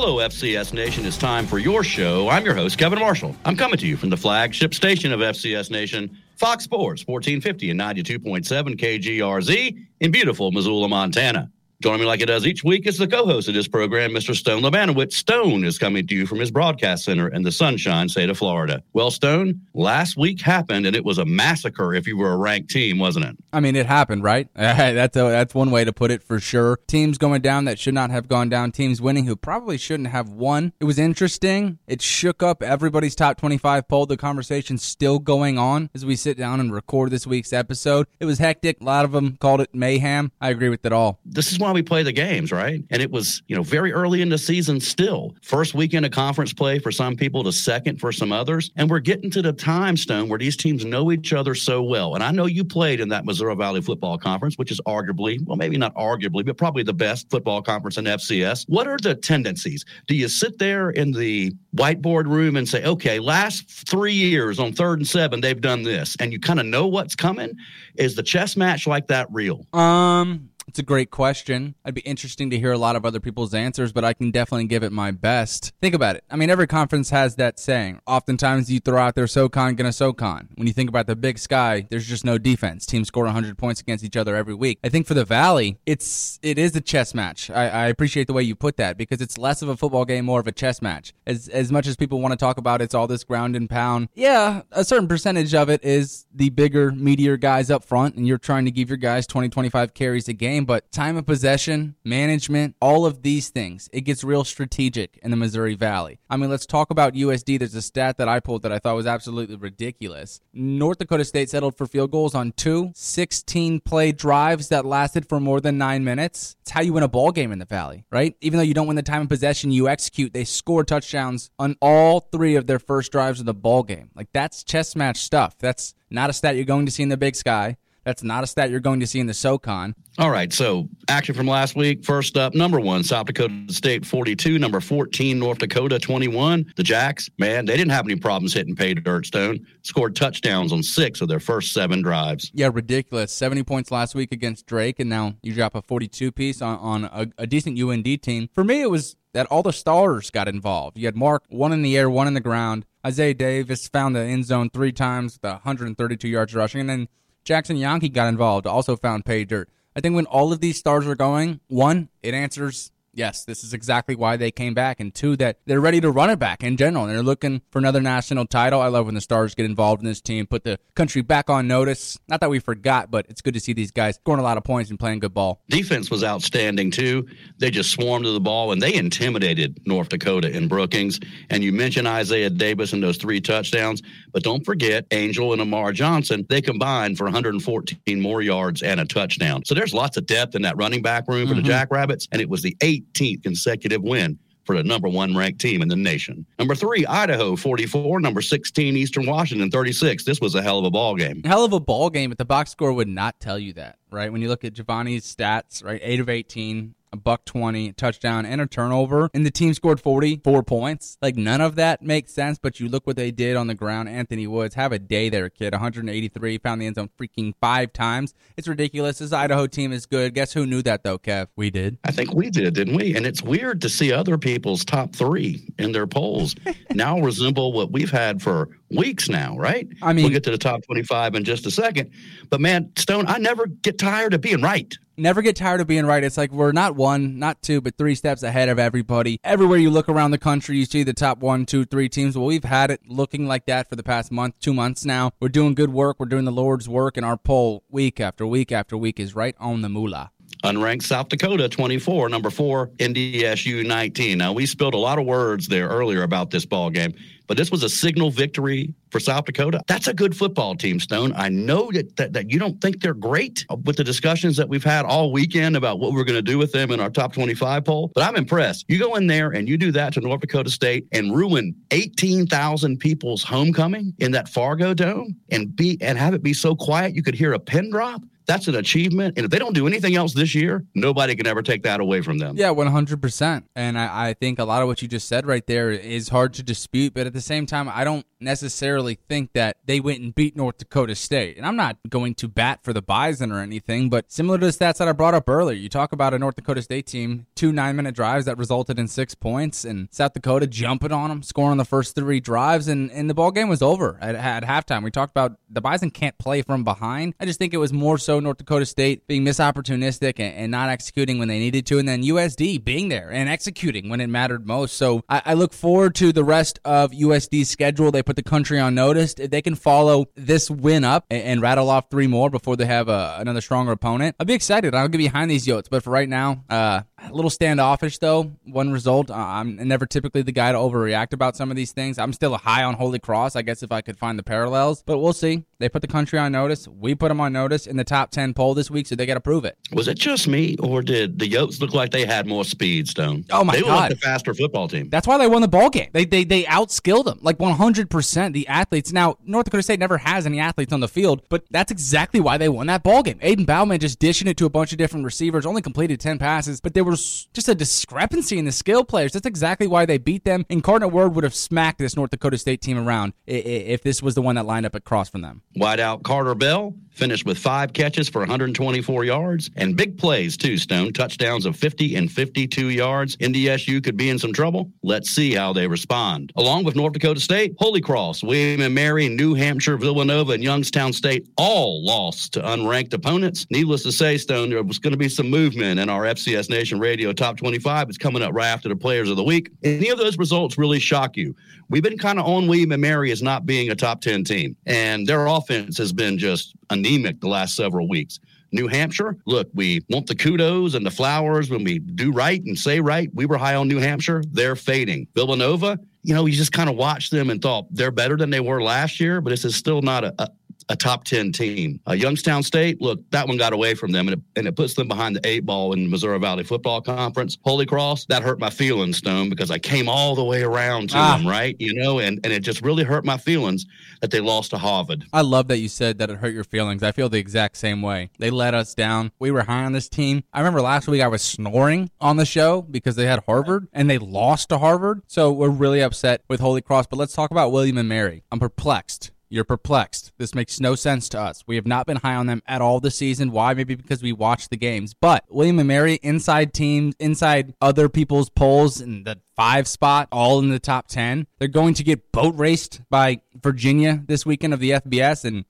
Hello, FCS Nation. It's time for your show. I'm your host, Kevin Marshall. I'm coming to you from the flagship station of FCS Nation, Fox Sports, 1450 and 92.7 KGRZ in beautiful Missoula, Montana. Joining me like it does each week is the co-host of this program, Mr. Stone Labanowitz. Stone is coming to you from his broadcast center in the Sunshine State of Florida. Well, Stone, last week happened, and it was a massacre if you were a ranked team, wasn't it? I mean, it happened, right? that's a, that's one way to put it for sure. Teams going down that should not have gone down. Teams winning who probably shouldn't have won. It was interesting. It shook up everybody's top 25 poll. The conversation's still going on as we sit down and record this week's episode. It was hectic. A lot of them called it mayhem. I agree with it all. This is why we play the games, right? And it was, you know, very early in the season still. First weekend of conference play for some people to second for some others. And we're getting to the time stone where these teams know each other so well. And I know you played in that Missouri Valley Football Conference, which is arguably, well, maybe not arguably, but probably the best football conference in FCS. What are the tendencies? Do you sit there in the whiteboard room and say, okay, last three years on third and seven, they've done this, and you kind of know what's coming? Is the chess match like that real? Um, it's a great question. I'd be interesting to hear a lot of other people's answers, but I can definitely give it my best. Think about it. I mean, every conference has that saying. Oftentimes you throw out their SoCon gonna SoCon. When you think about the Big Sky, there's just no defense. Teams score 100 points against each other every week. I think for the Valley, it's it is a chess match. I, I appreciate the way you put that because it's less of a football game, more of a chess match. As as much as people want to talk about it's all this ground and pound. Yeah, a certain percentage of it is the bigger, meatier guys up front, and you're trying to give your guys 20, 25 carries a game but time of possession, management, all of these things, it gets real strategic in the Missouri Valley. I mean, let's talk about USD. There's a stat that I pulled that I thought was absolutely ridiculous. North Dakota State settled for field goals on two 16 play drives that lasted for more than nine minutes. It's how you win a ball game in the Valley, right? Even though you don't win the time of possession, you execute. They score touchdowns on all three of their first drives of the ball game. Like that's chess match stuff. That's not a stat you're going to see in the Big Sky. That's not a stat you're going to see in the SoCon. All right. So, action from last week. First up, number one, South Dakota State 42. Number 14, North Dakota 21. The Jacks, man, they didn't have any problems hitting pay dirt stone. Scored touchdowns on six of their first seven drives. Yeah, ridiculous. 70 points last week against Drake, and now you drop a 42 piece on, on a, a decent UND team. For me, it was that all the stars got involved. You had Mark, one in the air, one in the ground. Isaiah Davis found the end zone three times, the 132 yards rushing, and then Jadon Janke got involved, also found pay dirt. I think when all of these stars are going, one, it answers yes, this is exactly why they came back. And two, that they're ready to run it back in general. And they're looking for another national title. I love when the Stars get involved in this team, put the country back on notice. Not that we forgot, but it's good to see these guys scoring a lot of points and playing good ball. Defense was outstanding, too. They just swarmed to the ball and they intimidated North Dakota in Brookings. And you mentioned Isaiah Davis and those three touchdowns, but don't forget Angel and Amar Johnson. They combined for 114 more yards and a touchdown. So there's lots of depth in that running back room for mm-hmm. the Jackrabbits. And it was the eight 18th consecutive win for the number one ranked team in the nation. Number three, Idaho 44. Number 16, Eastern Washington 36. This was a hell of a ball game. Hell of a ball game, but the box score would not tell you that, right? When you look at Gevani's stats, right? 8 of 18, a buck 20 touchdown and a turnover and the team scored 44 points. Like none of that makes sense but you look what they did on the ground. Anthony woods have a day there kid. 183 found the end zone freaking five times. It's ridiculous. This idaho team is good. Guess who knew that though kev? We did. I think we did didn't we? And it's weird to see other people's top three in their polls now resemble what we've had for weeks now right i mean we'll get to the top 25 in just a second but man stone i never get tired of being right never get tired of being right. It's like we're not one, not two, but three steps ahead of everybody. Everywhere you look around the country, you see the top one, two, three teams. Well, we've had it looking like that for the past month, two months now. We're doing good work. We're doing the Lord's work, and our poll week after week after week is right on the moolah. Unranked South Dakota 24, number four, NDSU 19. Now, we spilled a lot of words there earlier about this ball game, but this was a signal victory for South Dakota. That's a good football team, Stone. I know that, that, that you don't think they're great with the discussions that we've had all weekend about what we're going to do with them in our top 25 poll, but I'm impressed. You go in there and you do that to North Dakota State and ruin 18,000 people's homecoming in that Fargo Dome and be and have it be so quiet you could hear a pin drop. That's an achievement. And if they don't do anything else this year, nobody can ever take that away from them. Yeah, 100%. And I, I think a lot of what you just said right there is hard to dispute. But at the the same time, I don't necessarily think that they went and beat North Dakota State. And I'm not going to bat for the Bison or anything, but similar to the stats that I brought up earlier, you talk about a North Dakota State team, two nine minute drives that resulted in six points, and South Dakota jumping on them, scoring the first three drives, and, and the ball game was over at, at halftime. We talked about the Bison can't play from behind. I just think it was more so North Dakota State being misopportunistic and, and not executing when they needed to, and then USD being there and executing when it mattered most. So I, I look forward to the rest of USD's schedule. They put the country on notice. If they can follow this win up and, and rattle off three more before they have a, another stronger opponent, I'll be excited. I'll get behind these Yotes. But for right now, uh, a little standoffish though. One result. I'm never typically the guy to overreact about some of these things. I'm still high on Holy Cross. I guess if I could find the parallels, but we'll see. They put the country on notice. We put them on notice in the top 10 poll this week, so they got to prove it. Was it just me, or did the Yotes look like they had more speed, Stone? Oh, my they God. They were the faster football team. That's why they won the ball game. They, they, they outskilled them like 100%. The athletes. Now, North Dakota State never has any athletes on the field, but that's exactly why they won that ball game. Aiden Bouman just dishing it to a bunch of different receivers, only completed 10 passes, but there was just a discrepancy in the skill players. That's exactly why they beat them. Incarnate Word would have smacked this North Dakota State team around if this was the one that lined up across from them. Wideout Carter Bell finished with five catches for 124 yards and big plays too. Stone touchdowns of 50 and 52 yards. NDSU could be in some trouble. Let's see how they respond. Along with North Dakota State, Holy Cross, William and Mary, New Hampshire, Villanova, and Youngstown State all lost to unranked opponents. Needless to say, Stone, there was going to be some movement in our FCS Nation Radio Top 25. It's coming up right after the Players of the Week. Any of those results really shock you? We've been kind of on William and Mary as not being a top 10 team, and their offense has been just anemic the last several weeks. New Hampshire, look, we want the kudos and the flowers when we do right and say right. We were high on New Hampshire. They're fading. Villanova, you know, you just kind of watched them and thought they're better than they were last year, but this is still not a, a a top 10 team. Uh, Youngstown State, look, that one got away from them and it, and it puts them behind the eight ball in the Missouri Valley Football Conference. Holy Cross, that hurt my feelings, Stone, because I came all the way around to ah. them, right? You know, and, and it just really hurt my feelings that they lost to Harvard. I love that you said that it hurt your feelings. I feel the exact same way. They let us down. We were high on this team. I remember last week I was snoring on the show because they had Harvard and they lost to Harvard. So we're really upset with Holy Cross. But let's talk about William and Mary. I'm perplexed you're perplexed. This makes no sense to us. We have not been high on them at all this season. Why? Maybe because we watched the games. But William and Mary, inside teams, inside other people's polls in the five spot, all in the top 10, they're going to get boat raced by Virginia this weekend of the FBS. And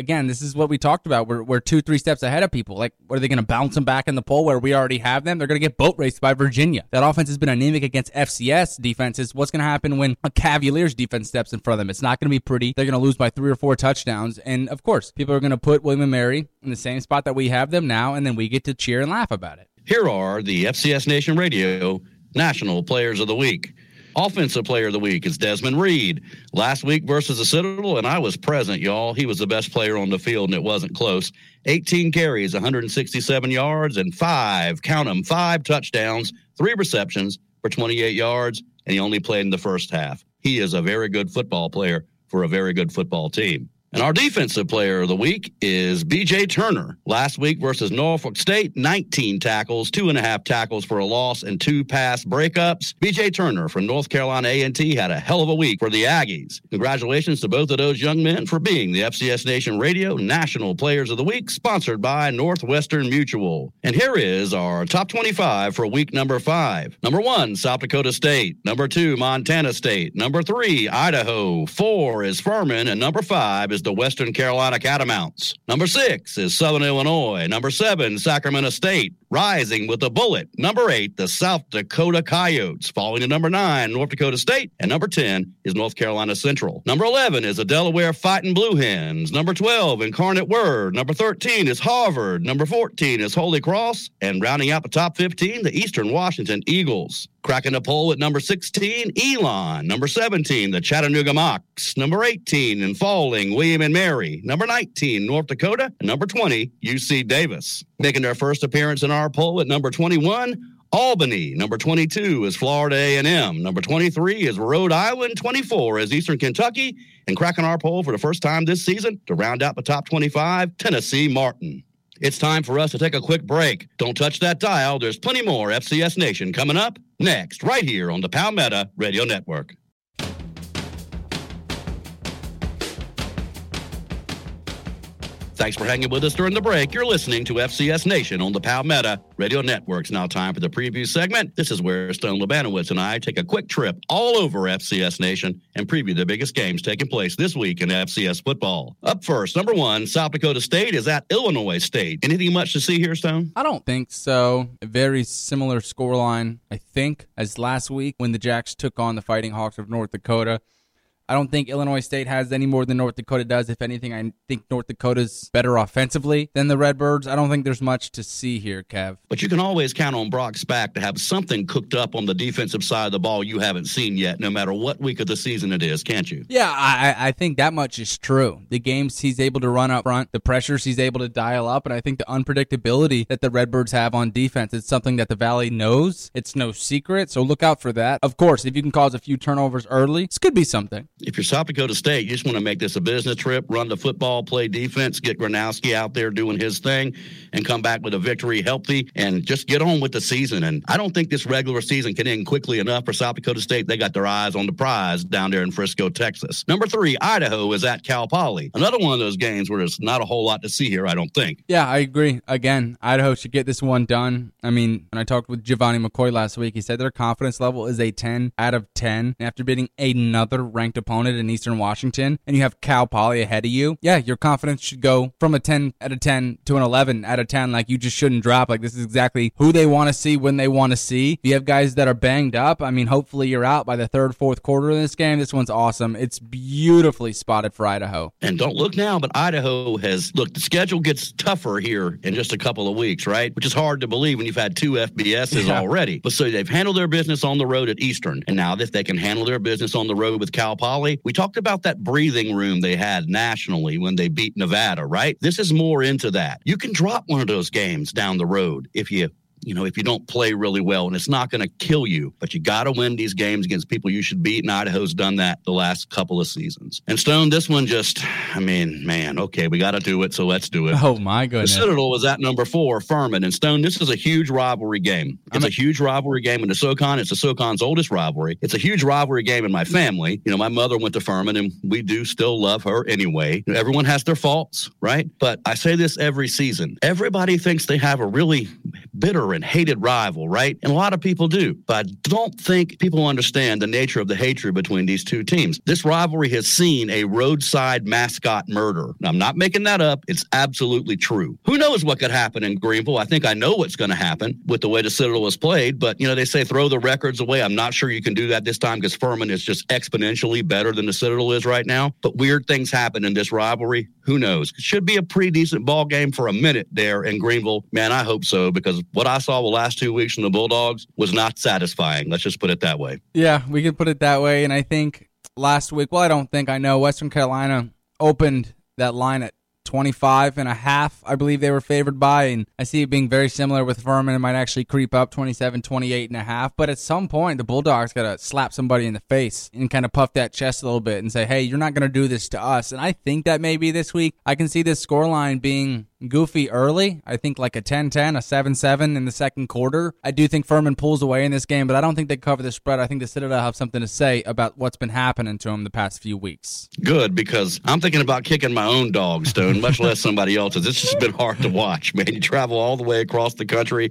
again, this is what we talked about. We're, we're two, three steps ahead of people. Like, are they going to bounce them back in the poll where we already have them? They're going to get boat raced by Virginia. That offense has been anemic against FCS defenses. What's going to happen when a Cavaliers defense steps in front of them? It's not going to be pretty. They're going to lose by three or four touchdowns. And of course, people are going to put William and Mary in the same spot that we have them now, and then we get to cheer and laugh about it. Here are the FCS Nation Radio National Players of the Week. Offensive player of the week is Desmond Reed. Last week versus the Citadel, and I was present, y'all. He was the best player on the field, and it wasn't close. 18 carries, 167 yards, and five, count them, five touchdowns, three receptions for 28 yards, and he only played in the first half. He is a very good football player for a very good football team. And our defensive player of the week is BJ Turner. Last week versus Norfolk State, 19 tackles, two and a half tackles for a loss, and two pass breakups. BJ Turner from North Carolina A&T had a hell of a week for the Aggies. Congratulations to both of those young men for being the FCS Nation Radio National Players of the Week, sponsored by Northwestern Mutual. And here is our top 25 for week number five. Number one, South Dakota State. Number two, Montana State. Number three, Idaho. Four is Furman, and number five is is the Western Carolina Catamounts. Number six is Southern Illinois. Number seven, Sacramento State, rising with a bullet. Number eight, the South Dakota Coyotes. Falling to number nine, North Dakota State. And number 10 is North Carolina Central. Number 11 is the Delaware Fighting Blue Hens. Number 12, Incarnate Word. Number 13 is Harvard. Number 14 is Holy Cross. And rounding out the top 15, the Eastern Washington Eagles. Cracking the poll at number 16, Elon. Number 17, the Chattanooga Mocs. Number 18, and falling, William and Mary. Number 19, North Dakota. And number 20, UC Davis. Making their first appearance in our poll at number 21, Albany. Number 22 is Florida A&M. Number 23 is Rhode Island. 24 is Eastern Kentucky. And cracking our poll for the first time this season to round out the top 25, Tennessee Martin. It's time for us to take a quick break. Don't touch that dial. There's plenty more FCS Nation coming up next, right here on the Palmetto Radio Network. Thanks for hanging with us during the break. You're listening to FCS Nation on the Palmetto Radio Networks. Now, time for the preview segment. This is where Stone Labanowitz and I take a quick trip all over FCS Nation and preview the biggest games taking place this week in FCS football. Up first, number one, South Dakota State is at Illinois State. Anything much to see here, Stone? I don't think so. A very similar scoreline, I think, as last week when the Jacks took on the Fighting Hawks of North Dakota. I don't think Illinois State has any more than North Dakota does. If anything, I think North Dakota's better offensively than the Redbirds. I don't think there's much to see here, Kev. But you can always count on Brock Spack to have something cooked up on the defensive side of the ball you haven't seen yet, no matter what week of the season it is, can't you? Yeah, I, I think that much is true. The games he's able to run up front, the pressures he's able to dial up, and I think the unpredictability that the Redbirds have on defense is something that the Valley knows. It's no secret, so look out for that. Of course, if you can cause a few turnovers early, this could be something. If you're South Dakota State, you just want to make this a business trip, run the football, play defense, get Gronowski out there doing his thing, and come back with a victory healthy, and just get on with the season. And I don't think this regular season can end quickly enough for South Dakota State. They got their eyes on the prize down there in Frisco, Texas. Number three, Idaho is at Cal Poly. Another one of those games where there's not a whole lot to see here, I don't think. Yeah, I agree. Again, Idaho should get this one done. I mean, when I talked with Gevani McCoy last week, he said their confidence level is a 10 out of 10. And after beating another ranked opponent in Eastern Washington, and you have Cal Poly ahead of you, yeah, your confidence should go from a 10 out of 10 to an 11 out of 10. Like you just shouldn't drop. Like this is exactly who they want to see when they want to see. If you have guys that are banged up, I mean, hopefully you're out by the third, fourth quarter of this game. This one's awesome. It's beautifully spotted for Idaho. And don't look now, but Idaho has look. The schedule gets tougher here in just a couple of weeks, right? Which is hard to believe when you've had two FBSs yeah. already. But so they've handled their business on the road at Eastern, and now if they can handle their business on the road with Cal Poly, we talked about that breathing room they had nationally when they beat Nevada, right? This is more into that. You can drop one of those games down the road if you you know, if you don't play really well, and it's not going to kill you, but you got to win these games against people you should beat. And Idaho's done that the last couple of seasons. And Stone, this one just, I mean, man, okay, we got to do it, so let's do it. Oh my goodness! The Citadel was at number four, Furman and Stone. This is a huge rivalry game. It's a, a huge rivalry game in the SoCon. It's the SoCon's oldest rivalry. It's a huge rivalry game in my family. You know, my mother went to Furman, and we do still love her anyway. Everyone has their faults, right? But I say this every season. Everybody thinks they have a really bitter and hated rival, right? And a lot of people do. But I don't think people understand the nature of the hatred between these two teams. This rivalry has seen a roadside mascot murder. Now, I'm not making that up. It's absolutely true. Who knows what could happen in Greenville? I think I know what's going to happen with the way the Citadel was played. But, you know, they say throw the records away. I'm not sure you can do that this time because Furman is just exponentially better than the Citadel is right now. But weird things happen in this rivalry. Who knows? Should be a pretty decent ball game for a minute there in Greenville. Man, I hope so because what I saw the last two weeks from the Bulldogs was not satisfying. Let's just put it that way. Yeah, we can put it that way. And I think last week, well, I don't think I know, Western Carolina opened that line at 25 and a half, I believe they were favored by. And I see it being very similar with Furman. It might actually creep up 27, 28 and a half. But at some point, the Bulldogs got to slap somebody in the face and kind of puff that chest a little bit and say, hey, you're not going to do this to us. And I think that maybe this week, I can see this scoreline being goofy early. I think like a 10 10, a 7 7 in the second quarter. I do think Furman pulls away in this game, but I don't think they cover the spread. I think the Citadel have something to say about what's been happening to them the past few weeks. Good, because I'm thinking about kicking my own dog, Stone, much less somebody else's. It's just been hard to watch, man. You travel all the way across the country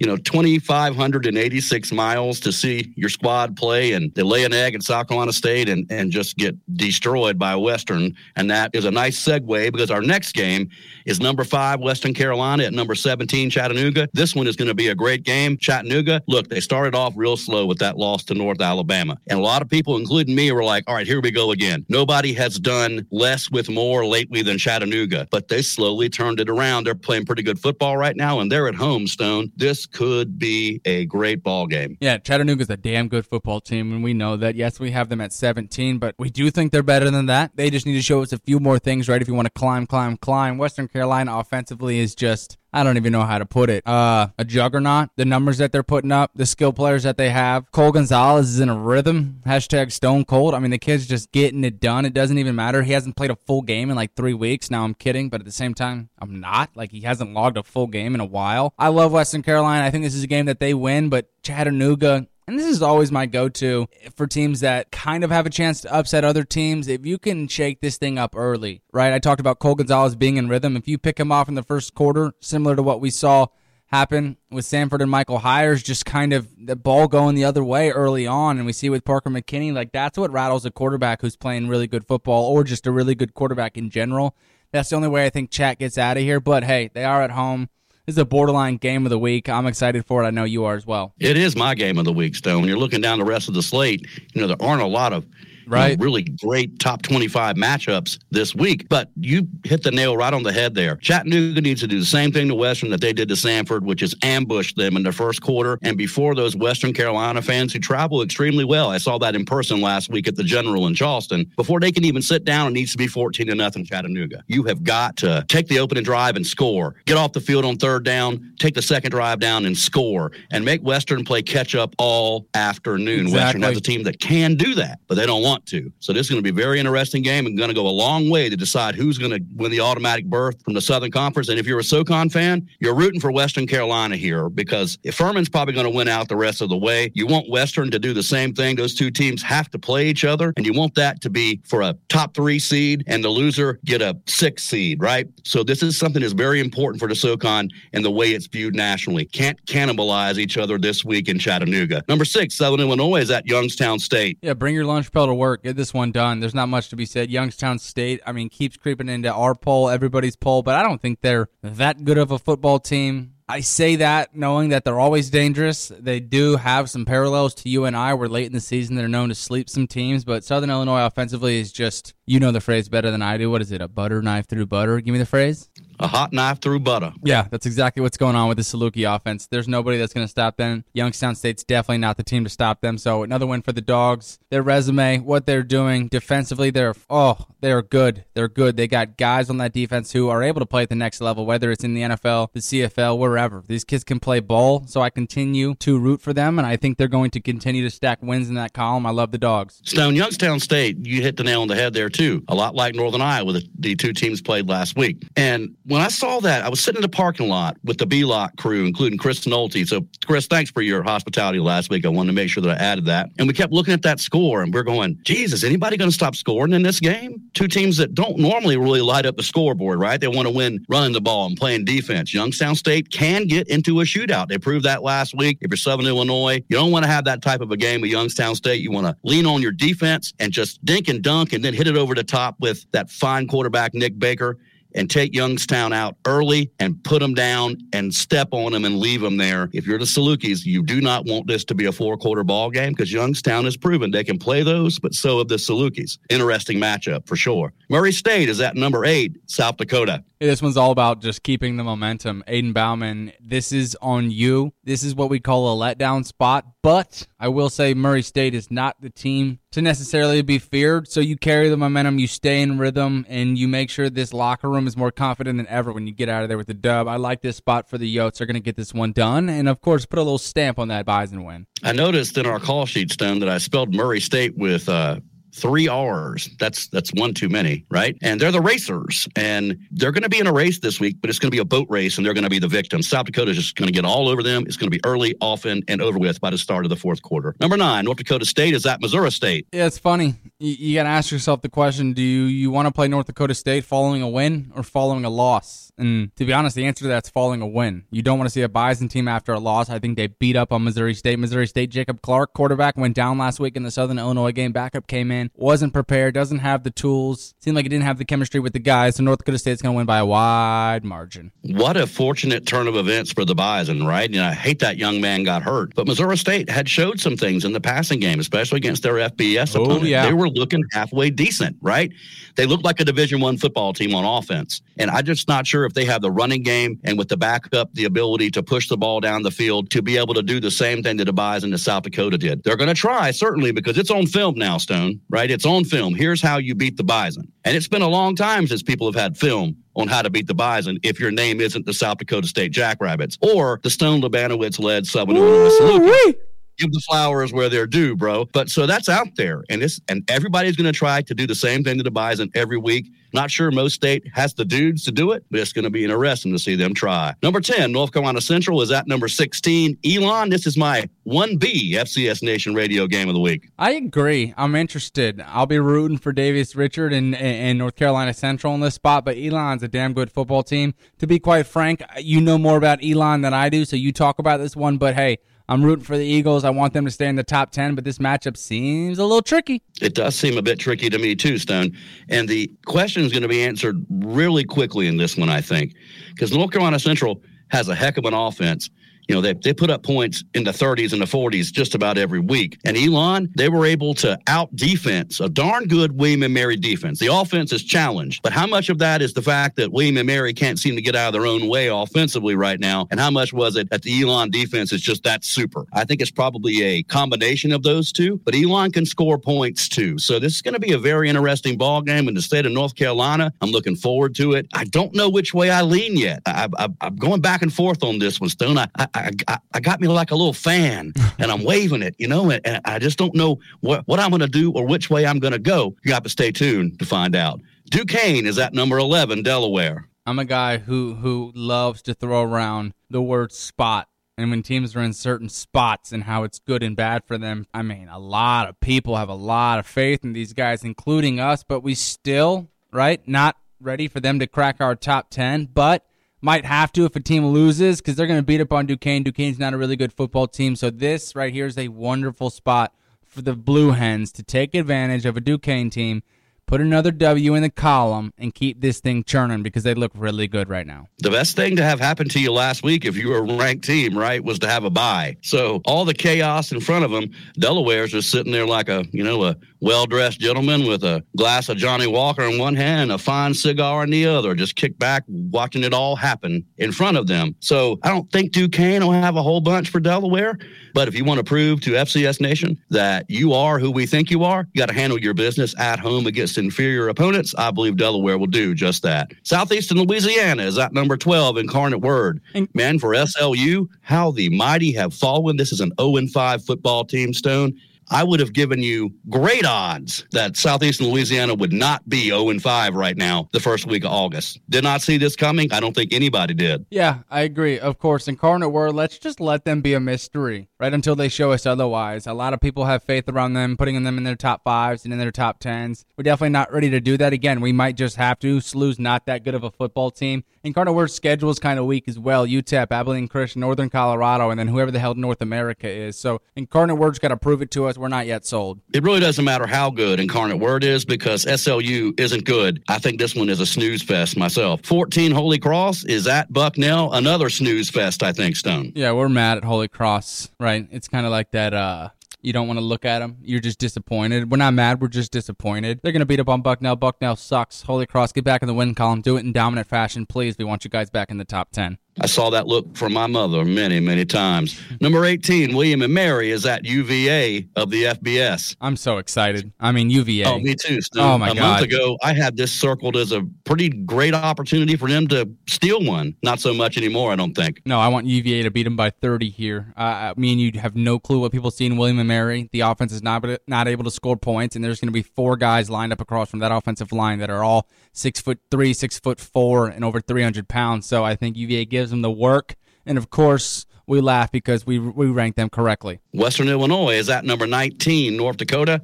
you know, 2,586 miles to see your squad play, and they lay an egg at South Carolina State and, and just get destroyed by Western. And that is a nice segue because our next game is number five, Western Carolina, at number 17, Chattanooga. This one is going to be a great game. Chattanooga, look, they started off real slow with that loss to North Alabama. And a lot of people, including me, were like, all right, here we go again. Nobody has done less with more lately than Chattanooga, but they slowly turned it around. They're playing pretty good football right now, and they're at home, Stone. This could be a great ball game. Yeah, Chattanooga's a damn good football team, and we know that. Yes, we have them at 17, but we do think they're better than that. They just need to show us a few more things, right? If you want to climb, climb, climb. Western Carolina offensively is just I don't even know how to put it. Uh, a juggernaut. The numbers that they're putting up, the skill players that they have. Cole Gonzales is in a rhythm. Hashtag Stone Cold. I mean, the kid's just getting it done. It doesn't even matter. He hasn't played a full game in like three weeks. Now I'm kidding, but at the same time, I'm not. Like he hasn't logged a full game in a while. I love Western Carolina. I think this is a game that they win, but Chattanooga And this is always my go to for teams that kind of have a chance to upset other teams. If you can shake this thing up early, right? I talked about Cole Gonzales being in rhythm. If you pick him off in the first quarter, similar to what we saw happen with Samford and Michael Hiers, just kind of the ball going the other way early on. And we see with Parker McKinney, like that's what rattles a quarterback who's playing really good football or just a really good quarterback in general. That's the only way I think Chat gets out of here. But hey, they are at home. This is a borderline game of the week. I'm excited for it. I know you are as well. It is my game of the week, Stone. When you're looking down the rest of the slate, you know, there aren't a lot of right. Really great top 25 matchups this week. But you hit the nail right on the head there. Chattanooga needs to do the same thing to Western that they did to Samford, which is ambush them in the first quarter and before those Western Carolina fans who travel extremely well. I saw that in person last week at the General in Charleston. Before they can even sit down, it needs to be 14 to nothing Chattanooga. You have got to take the opening drive and score. Get off the field on third down, take the second drive down and score, and make Western play catch up all afternoon. Exactly. Western has a team that can do that, but they don't want want to. So this is going to be a very interesting game and going to go a long way to decide who's going to win the automatic berth from the Southern Conference. And if you're a SoCon fan, you're rooting for Western Carolina here because if Furman's probably going to win out the rest of the way, you want Western to do the same thing. Those two teams have to play each other, and you want that to be for a top three seed and the loser get a six seed, right? So this is something that's very important for the SoCon and the way it's viewed nationally. Can't cannibalize each other this week in Chattanooga. Number six, Southern Illinois is at Youngstown State. Yeah, bring your lunch pail to work work. Get this one done. There's not much to be said. Youngstown State, I mean, keeps creeping into our poll, everybody's poll, but I don't think they're that good of a football team. I say that knowing that they're always dangerous. They do have some parallels to you and I. We're late in the season. They're known to sleep some teams, but Southern Illinois offensively is just, you know the phrase better than I do. What is it? A butter knife through butter? Give me the phrase a hot knife through butter. Yeah, that's exactly what's going on with the Saluki offense. There's nobody that's going to stop them. Youngstown State's definitely not the team to stop them. So another win for the Dogs. Their resume, what they're doing defensively, they're oh, they're good. They're good. They got guys on that defense who are able to play at the next level, whether it's in the NFL, the CFL, wherever. These kids can play ball, so I continue to root for them, and I think they're going to continue to stack wins in that column. I love the Dogs. Stone Youngstown State, you hit the nail on the head there too. A lot like Northern Iowa, the, the two teams played last week, and when I saw that, I was sitting in the parking lot with the B-Lock crew, including Chris Nolte. So, Chris, thanks for your hospitality last week. I wanted to make sure that I added that. And we kept looking at that score, and we're going, Jesus, anybody going to stop scoring in this game? Two teams that don't normally really light up the scoreboard, right? They want to win running the ball and playing defense. Youngstown State can get into a shootout. They proved that last week. If you're Southern Illinois, you don't want to have that type of a game with Youngstown State. You want to lean on your defense and just dink and dunk and then hit it over the top with that fine quarterback, Nic Baker and take Youngstown out early and put them down and step on them and leave them there. If you're the Salukis, you do not want this to be a four quarter ball game because Youngstown has proven they can play those, but so have the Salukis. Interesting matchup for sure. Murray State is at number eight, South Dakota. This one's all about just keeping the momentum. Aiden Bouman, this is on you. This is what we call a letdown spot, but I will say Murray State is not the team to necessarily be feared. So you carry the momentum, you stay in rhythm, and you make sure this locker room is more confident than ever when you get out of there with the dub. I like this spot for the Yotes. They're going to get this one done, and of course, put a little stamp on that Bison win. I noticed in our call sheet, Stone, that I spelled Murray State with uh, three R's. That's that's one too many, right? And they're the racers, and they're going to be in a race this week, but it's going to be a boat race, and they're going to be the victims. South Dakota is just going to get all over them. It's going to be early, often, and over with by the start of the fourth quarter. Number nine, North Dakota State is at Missouri State. Yeah, it's funny. You, you got to ask yourself the question: Do you, you want to play North Dakota State following a win or following a loss? And to be honest, the answer to that's following a win. You don't want to see a Bison team after a loss. I think they beat up on Missouri State. Missouri State, Jacob Clark, quarterback, went down last week in the Southern Illinois game. Backup came in, wasn't prepared, doesn't have the tools. Seemed like he didn't have the chemistry with the guys. So North Dakota State's going to win by a wide margin. What a fortunate turn of events for the Bison, right? Know, I hate that young man got hurt, but Missouri State had showed some things in the passing game, especially against their FBS oh, opponent. Yeah. They were looking halfway decent, right? They looked like a Division One football team on offense, and I'm just not sure if they have the running game and with the backup, the ability to push the ball down the field to be able to do the same thing that the Bison in South Dakota did. They're going to try, certainly, because it's on film now, Stone, right? It's on film. Here's how you beat the Bison. And it's been a long time since people have had film on how to beat the Bison if your name isn't the South Dakota State Jackrabbits or the Stone Labanowitz led Southern Illinois give the flowers where they're due, bro. But so that's out there, and it's and everybody's going to try to do the same thing to the Bison every week Not sure most state has the dudes to do it, but it's going to be interesting to see them try. Number 10, North Carolina Central is at number 16. Elon, this is my 1B FCS Nation radio game of the week. I agree. I'm interested. I'll be rooting for Davis Richard and, and North Carolina Central in this spot, but Elon's a damn good football team. To be quite frank, you know more about Elon than I do, so you talk about this one, but hey, I'm rooting for the Eagles. I want them to stay in the top 10, but this matchup seems a little tricky. It does seem a bit tricky to me, too, Stone. And the question is going to be answered really quickly in this one, I think, because North Carolina Central has a heck of an offense you know, they, they put up points in the 30s and the 40s just about every week. And Elon, they were able to out defense a darn good William and Mary defense. The offense is challenged, but how much of that is the fact that William and Mary can't seem to get out of their own way offensively right now? And how much was it that the Elon defense is just that super? I think it's probably a combination of those two, but Elon can score points too. So this is going to be a very interesting ball game in the state of North Carolina. I'm looking forward to it. I don't know which way I lean yet. I, am going back and forth on this one, Stone. I, I, I, I got me like a little fan and I'm waving it, you know, and, and I just don't know what, what I'm going to do or which way I'm going to go. You got to stay tuned to find out. Duquesne is at number 11, Delaware. I'm a guy who, who loves to throw around the word spot. And when teams are in certain spots and how it's good and bad for them, I mean, a lot of people have a lot of faith in these guys, including us, but we still, right, not ready for them to crack our top 10. But might have to if a team loses because they're going to beat up on Duquesne. Duquesne's not a really good football team. So this right here is a wonderful spot for the Blue Hens to take advantage of a Duquesne team put another W in the column and keep this thing churning because they look really good right now. The best thing to have happened to you last week, if you were a ranked team, right, was to have a bye. So all the chaos in front of them, Delaware's just sitting there like a, you know, a well dressed gentleman with a glass of Johnnie Walker in one hand a fine cigar in the other, just kick back, watching it all happen in front of them. So I don't think Duquesne will have a whole bunch for Delaware. But if you want to prove to FCS Nation that you are who we think you are, you got to handle your business at home against inferior opponents. I believe Delaware will do just that. Southeastern Louisiana is at number 12, Incarnate Word. Man, for SLU, how the mighty have fallen. This is an 0 5 football team, Stone. I would have given you great odds that Southeastern Louisiana would not be 0 5 right now the first week of August. Did not see this coming. I don't think anybody did. Yeah, I agree. Of course, Incarnate Word, let's just let them be a mystery, right? Until they show us otherwise. A lot of people have faith around them, putting them in their top fives and in their top tens. We're definitely not ready to do that again. We might just have to. SLU's not that good of a football team. Incarnate Word's schedule is kind of weak as well. UTEP, Abilene Christian, Northern Colorado, and then whoever the hell North America is. So Incarnate Word's got to prove it to us we're not yet sold. It really doesn't matter how good Incarnate Word is because SLU isn't good. I think this one is a snooze fest myself. 14 Holy Cross is at Bucknell, another snooze fest, I think, Stone. Yeah, we're mad at Holy Cross, right? It's kind of like that uh you don't want to look at them. You're just disappointed. We're not mad. We're just disappointed. They're going to beat up on Bucknell. Bucknell sucks. Holy Cross, get back in the win column. Do it in dominant fashion, please. We want you guys back in the top 10. I saw that look from my mother many, many times. Number 18, William and Mary is at UVA of the FBS. I'm so excited. I mean, UVA. Oh, me too. Stu. Oh, my a God. month ago, I had this circled as a pretty great opportunity for them to steal one. Not so much anymore, I don't think. No, I want UVA to beat them by 30 here. Uh, me and you have no clue what people see in William and Mary. The offense is not not able to score points, and there's going to be four guys lined up across from that offensive line that are all six foot three, six foot four, and over 300 pounds. So I think UVA gives them the work. And of course, we laugh because we we rank them correctly. Western Illinois is at number 19. North Dakota,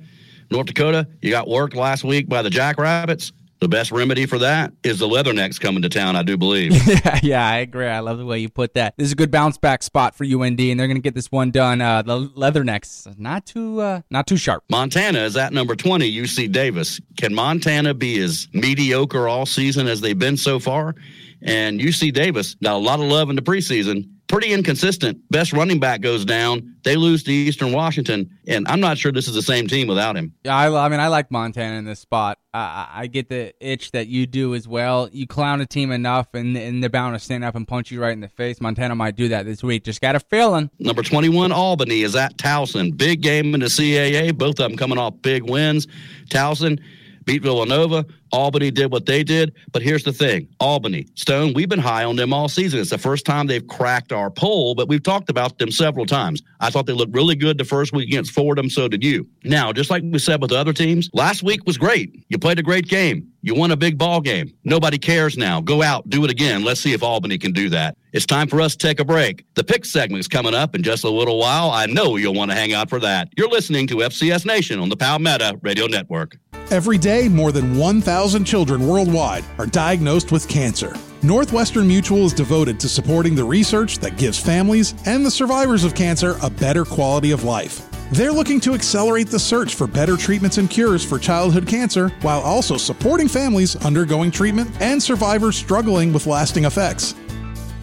North Dakota, you got worked last week by the Jackrabbits. The best remedy for that is the Leathernecks coming to town, I do believe. yeah, yeah, I agree. I love the way you put that. This is a good bounce back spot for UND, and they're going to get this one done. Uh, the Leathernecks, not too, uh, not too sharp. Montana is at number 20. UC Davis. Can Montana be as mediocre all season as they've been so far? And UC Davis got a lot of love in the preseason. Pretty inconsistent. Best running back goes down. They lose to Eastern Washington, and I'm not sure this is the same team without him. Yeah, I, I mean, I like Montana in this spot. I, I get the itch that you do as well. You clown a team enough, and, and they're bound to stand up and punch you right in the face. Montana might do that this week. Just got a feeling. Number 21, Albany is at Towson. Big game in the CAA. Both of them coming off big wins. Towson beat Villanova. Albany did what they did. But here's the thing Albany, Stone, we've been high on them all season. It's the first time they've cracked our poll, but we've talked about them several times. I thought they looked really good the first week against Fordham. So did you. Now, just like we said with the other teams, last week was great. You played a great game. You won a big ball game. Nobody cares now. Go out, do it again. Let's see if Albany can do that. It's time for us to take a break. The pick segment is coming up in just a little while. I know you'll want to hang out for that. You're listening to FCS Nation on the Palmetto Radio Network. Every day, more than 1,000 children worldwide are diagnosed with cancer. Northwestern Mutual is devoted to supporting the research that gives families and the survivors of cancer a better quality of life. They're looking to accelerate the search for better treatments and cures for childhood cancer while also supporting families undergoing treatment and survivors struggling with lasting effects.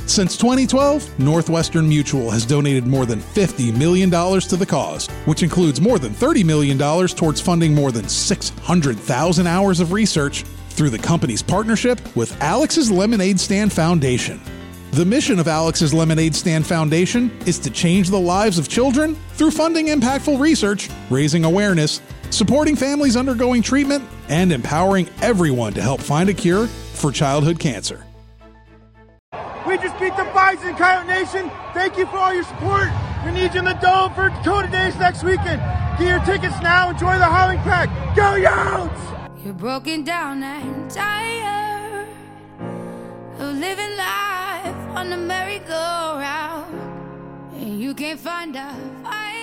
Since 2012, Northwestern Mutual has donated more than $50 million to the cause, which includes more than $30 million towards funding more than 600,000 hours of research through the company's partnership with Alex's Lemonade Stand Foundation. The mission of Alex's Lemonade Stand Foundation is to change the lives of children through funding impactful research, raising awareness, supporting families undergoing treatment, and empowering everyone to help find a cure for childhood cancer. We just beat the Bison Coyote Nation. Thank you for all your support. We need you in the dome for Dakota Days next weekend. Get your tickets now. Enjoy the Howling Pack. Go Youngs! You're broken down and tired of living life on the merry-go-round, and you can't find a fighter.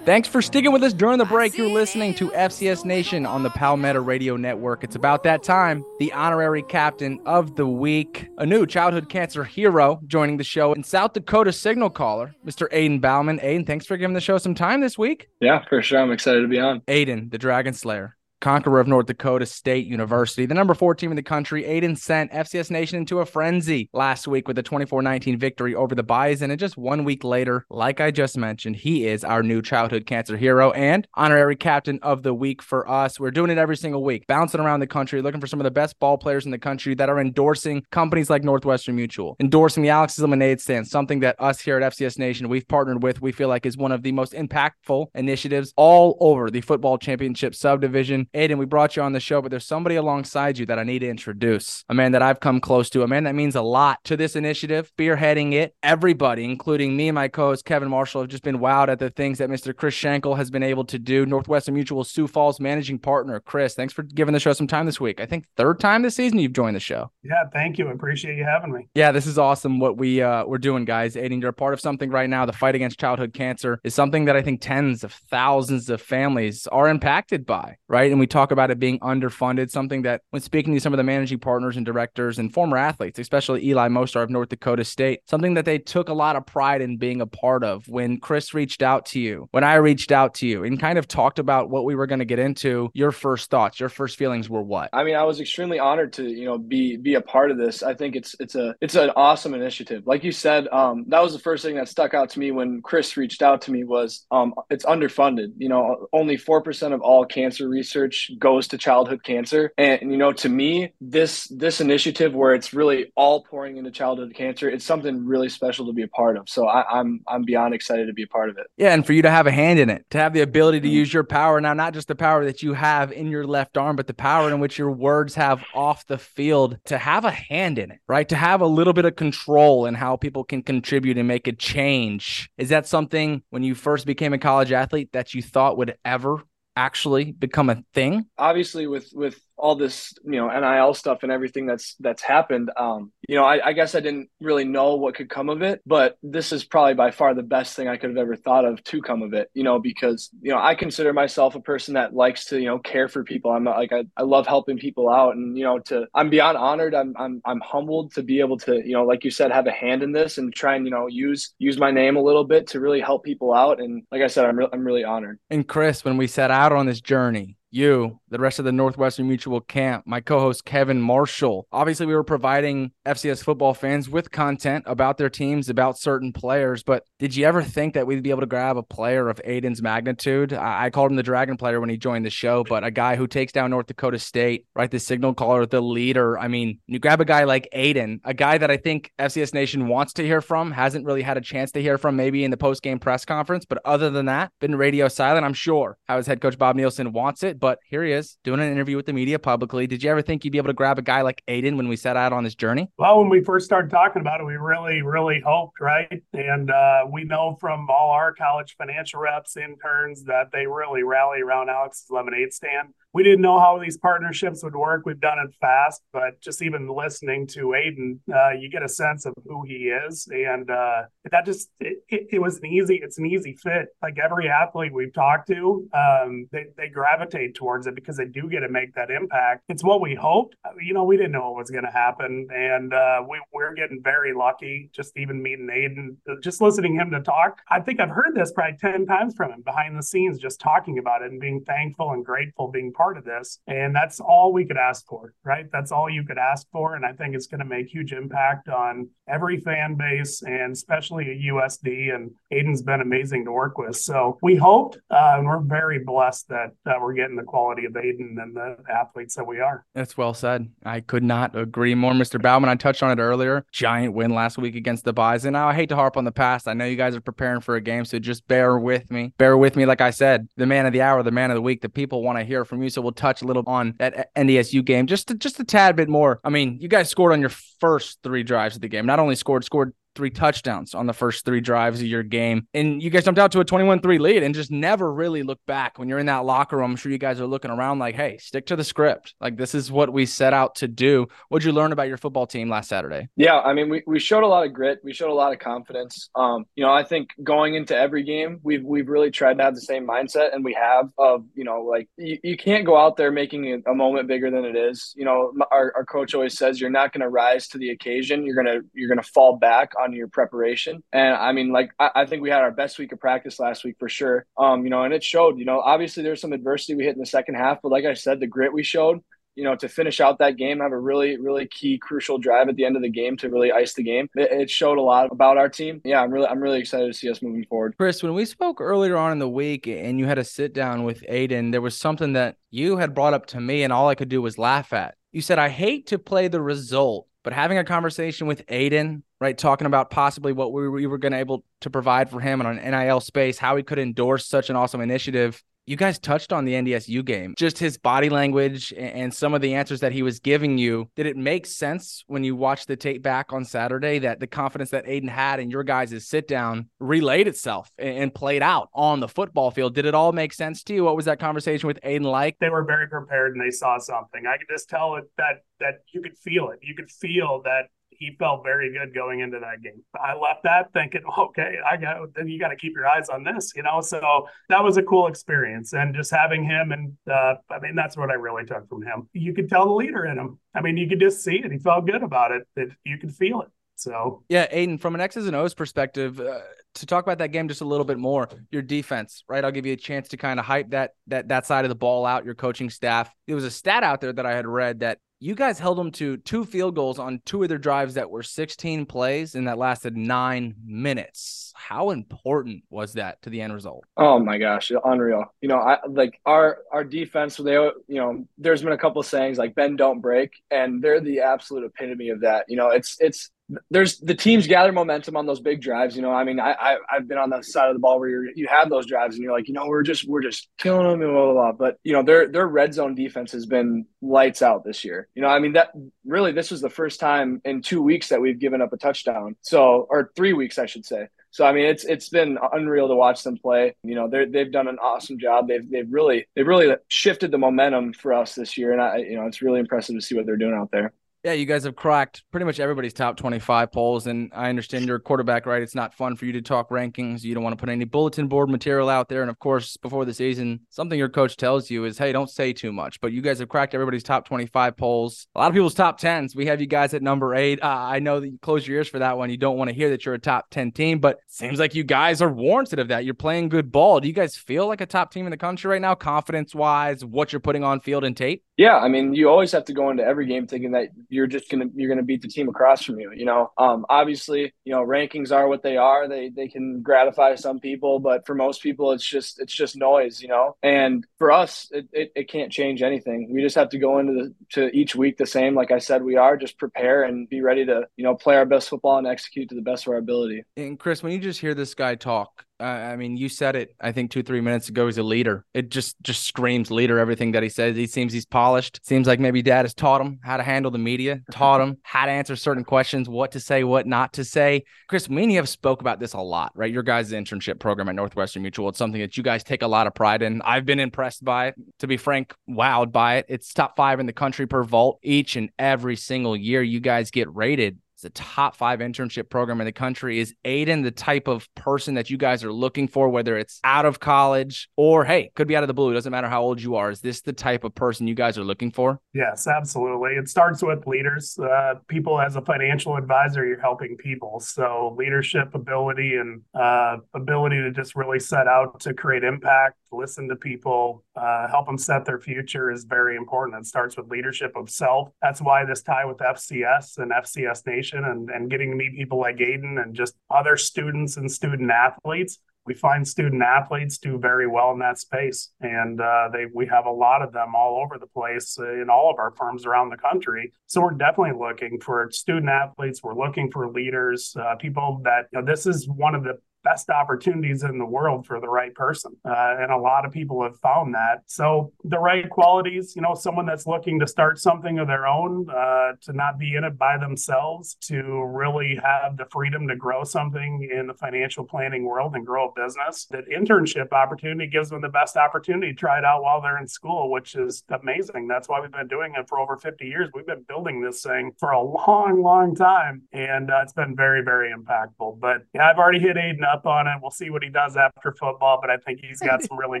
Thanks for sticking with us during the break. You're listening to FCS Nation on the Palmetto Radio Network. It's about that time. The honorary captain of the week, a new childhood cancer hero, joining the show in South Dakota signal caller, Mr. Aiden Bouman. Aiden, thanks for giving the show some time this week. Yeah, for sure. I'm excited to be on. Aiden, the Dragon Slayer conqueror of North Dakota State University. The number four team in the country, Aiden sent FCS Nation into a frenzy last week with a 24 19 victory over the Bison. And just one week later, like I just mentioned, he is our new childhood cancer hero and honorary captain of the week for us. We're doing it every single week, bouncing around the country, looking for some of the best ball players in the country that are endorsing companies like Northwestern Mutual, endorsing the Alex's Lemonade Stand, something that us here at FCS Nation, we've partnered with, we feel like is one of the most impactful initiatives all over the football championship subdivision. Aiden, we brought you on the show, but there's somebody alongside you that I need to introduce. A man that I've come close to, a man that means a lot to this initiative, spearheading it. Everybody, including me and my co-host Kevin Marshall, have just been wowed at the things that Mr. Chris Schenkel has been able to do. Northwestern Mutual Sioux Falls managing partner. Chris, thanks for giving the show some time this week. I think third time this season you've joined the show. Yeah, thank you. I appreciate you having me. Yeah, this is awesome what we uh we're doing, guys. Aiden, you're a part of something right now. The fight against childhood cancer is something that I think tens of thousands of families are impacted by, right? And we talk about it being underfunded, something that when speaking to some of the managing partners and directors and former athletes, especially Eli Mostaert of North Dakota State, something that they took a lot of pride in being a part of. When Chris reached out to you, when I reached out to you and kind of talked about what we were going to get into, your first thoughts, your first feelings were what? I mean, I was extremely honored to, you know, be be a part of this. I think it's it's a it's an awesome initiative. Like you said, um, that was the first thing that stuck out to me when Chris reached out to me was um, it's underfunded. You know, only four percent of all cancer research goes to childhood cancer, and you know, to me, this this initiative where it's really all pouring into childhood cancer, it's something really special to be a part of. So I, I'm I'm beyond excited to be a part of it. Yeah, and for you to have a hand in it, to have the ability to mm-hmm. use your power now, not just the power that you have in your left arm, but the power in which your words have off the field, to have a hand in it, right? To have a little bit of control in how people can contribute and make a change. Is that something when you first became a college athlete that you thought would ever actually become a thing? Obviously, with with all this you know nil stuff and everything that's that's happened um you know I, I, guess i didn't really know what could come of it but this is probably by far the best thing i could have ever thought of to come of it you know because you know i consider myself a person that likes to you know care for people. I'm like I, I love helping people out and you know to i'm beyond honored. I'm, I'm i'm humbled to be able to you know like you said have a hand in this and try and you know use use my name a little bit to really help people out. And like i said i'm, re- I'm really honored. And chris when we set out on this journey you, the rest of the Northwestern Mutual camp, my co host Kevin Marshall. Obviously, we were providing FCS football fans with content about their teams, about certain players. But did you ever think that we'd be able to grab a player of Aiden's magnitude? I, I called him the Dragon player when he joined the show, but a guy who takes down North Dakota State, right? The signal caller, the leader. I mean, you grab a guy like Aiden, a guy that I think FCS Nation wants to hear from, hasn't really had a chance to hear from maybe in the post game press conference. But other than that, been radio silent, I'm sure, how his head coach Bob Nielson wants it but here he is doing an interview with the media publicly. Did you ever think you'd be able to grab a guy like Aiden when we set out on this journey? Well, when we first started talking about it, we really, really hoped, right? And uh, we know from all our college financial reps, interns, that they really rally around Alex's lemonade stand we didn't know how these partnerships would work. We've done it fast, but just even listening to Aiden, uh, you get a sense of who he is, and uh, that just it, it, it, was an easy. It's an easy fit. Like every athlete we've talked to, um, they they gravitate towards it because they do get to make that impact. It's what we hoped. You know, we didn't know what was going to happen, and uh, we we're getting very lucky. Just even meeting Aiden, just listening him to talk. I think I've heard this probably ten times from him behind the scenes, just talking about it and being thankful and grateful being part of this. And that's all we could ask for, right? That's all you could ask for. And I think it's going to make huge impact on every fan base and especially at USD. And Aiden's been amazing to work with. So we hoped, uh, and we're very blessed that uh, we're getting the quality of Aiden and the athletes that we are. That's well said. I could not agree more, Mr. Bouman. I touched on it earlier. Giant win last week against the Bison. Now, I hate to harp on the past. I know you guys are preparing for a game, so just bear with me. Bear with me. Like I said, the man of the hour, the man of the week, the people want to hear from you. So we'll touch a little on that NDSU game, just to, just a tad bit more. I mean, you guys scored on your first three drives of the game. Not only scored, scored three touchdowns on the first three drives of your game. And you guys jumped out to a 21 3 lead and just never really looked back. When you're in that locker room, I'm sure you guys are looking around like, hey, stick to the script. Like, this is what we set out to do. What'd you learn about your football team last Saturday? Yeah, I mean, we, we showed a lot of grit. We showed a lot of confidence. Um, you know, I think going into every game, we've, we've really tried to have the same mindset, and we have of, you know, like you, you can't go out there making a moment bigger than it is. You know, our, our coach always says you're not going to rise to the occasion. You're going to, you're going to fall back on your preparation. And I mean, like, I, I, think we had our best week of practice last week for sure. Um, you know, and it showed, you know, obviously there's some adversity we hit in the second half, but like I said, the grit we showed, you know, to finish out that game, have a really, really key, crucial drive at the end of the game to really ice the game. It, it, showed a lot about our team. Yeah, I'm really, I'm really excited to see us moving forward. Chris, when we spoke earlier on in the week, and you had a sit down with Aiden, there was something that you had brought up to me, and all I could do was laugh at. You said, "I hate to play the result but having a conversation with Aiden, right, talking about possibly what we, we were going to able to provide for him on an NIL space, how he could endorse such an awesome initiative, you guys touched on the NDSU game, just his body language and some of the answers that he was giving you. Did it make sense when you watched the tape back on Saturday that the confidence that Aiden had in your guys' sit down relayed itself and played out on the football field? Did it all make sense to you? What was that conversation with Aiden like? They were very prepared and they saw something. I could just tell it that that you could feel it. You could feel that he felt very good going into that game. I left that thinking, okay, I got then you got to keep your eyes on this, you know. So that was a cool experience, and just having him, and uh, I mean, that's what I really took from him. You could tell the leader in him. I mean, you could just see it. He felt good about it. That you could feel it. So yeah, Aiden, from an X's and O's perspective, uh, to talk about that game just a little bit more, your defense, right? I'll give you a chance to kind of hype that that that side of the ball out. Your coaching staff. There was a stat out there that I had read that you guys held them to two field goals on two of their drives that were 16 plays and that lasted nine minutes. How important was that to the end result? Oh my gosh, unreal. You know, I like our our defense. They, you know, there's been a couple of sayings like "bend, don't break," and they're the absolute epitome of that. You know, it's it's there's the teams gather momentum on those big drives. You know, I mean, I, I have been on the side of the ball where you you have those drives and you're like, you know, we're just we're just killing them and blah, blah blah. But you know, their their red zone defense has been lights out this year. You know, I mean that really this was the first time in two weeks that we've given up a touchdown. So or three weeks, I should say. So I mean, it's it's been unreal to watch them play. You know, they they've done an awesome job. They've they've really they've really shifted the momentum for us this year, and I you know it's really impressive to see what they're doing out there. Yeah, you guys have cracked pretty much everybody's top 25 polls. And I understand you're a quarterback, right? It's not fun for you to talk rankings. You don't want to put any bulletin board material out there. And of course, before the season, something your coach tells you is, hey, don't say too much. But you guys have cracked everybody's top 25 polls. A lot of people's top 10s. We have you guys at number eight. Uh, I know that you close your ears for that one. You don't want to hear that you're a top 10 team, but seems like you guys are warranted of that. You're playing good ball. Do you guys feel like a top team in the country right now, confidence wise, what you're putting on field and tape? Yeah, I mean, you always have to go into every game thinking that you're just gonna you're gonna beat the team across from you. You know, um, obviously, you know, rankings are what they are. They they can gratify some people, but for most people, it's just it's just noise. You know, and for us, it, it, it can't change anything. We just have to go into the to each week the same. Like I said, we are just prepare and be ready to you know play our best football and execute to the best of our ability. And Chris, when you just hear this guy talk Uh, I mean, you said it. I think two, three minutes ago. He's a leader. It just just screams leader. Everything that he says. He seems he's polished. Seems like maybe dad has taught him how to handle the media, taught him how to answer certain questions, what to say, what not to say. Chris, me and you have spoke about this a lot, right? Your guys' internship program at Northwestern Mutual. It's something that you guys take a lot of pride in. I've been impressed by it. To be frank, wowed by it. It's top five in the country per vault each and every single year. You guys get rated it's a top five internship program in the country. Is Aiden the type of person that you guys are looking for, whether it's out of college or, hey, could be out of the blue? It doesn't matter how old you are. Is this the type of person you guys are looking for? Yes, absolutely. It starts with leaders. Uh, people, as a financial advisor, you're helping people. So, leadership ability and uh, ability to just really set out to create impact, listen to people, uh, help them set their future is very important. It starts with leadership of self. That's why this tie with FCS and FCS Nation and, and getting to meet people like Aiden and just other students and student athletes. We find student athletes do very well in that space, and uh, they we have a lot of them all over the place in all of our firms around the country. So we're definitely looking for student athletes. We're looking for leaders, uh, people that you know, this is one of the best opportunities in the world for the right person. Uh, and a lot of people have found that. So the right qualities, you know, someone that's looking to start something of their own, uh, to not be in it by themselves, to really have the freedom to grow something in the financial planning world and grow a business. That internship opportunity gives them the best opportunity to try it out while they're in school, which is amazing. That's why we've been doing it for over 50 years. We've been building this thing for a long, long time. And uh, it's been very, very impactful. But yeah, I've already hit Aiden up on it. We'll see what he does after football, but I think he's got some really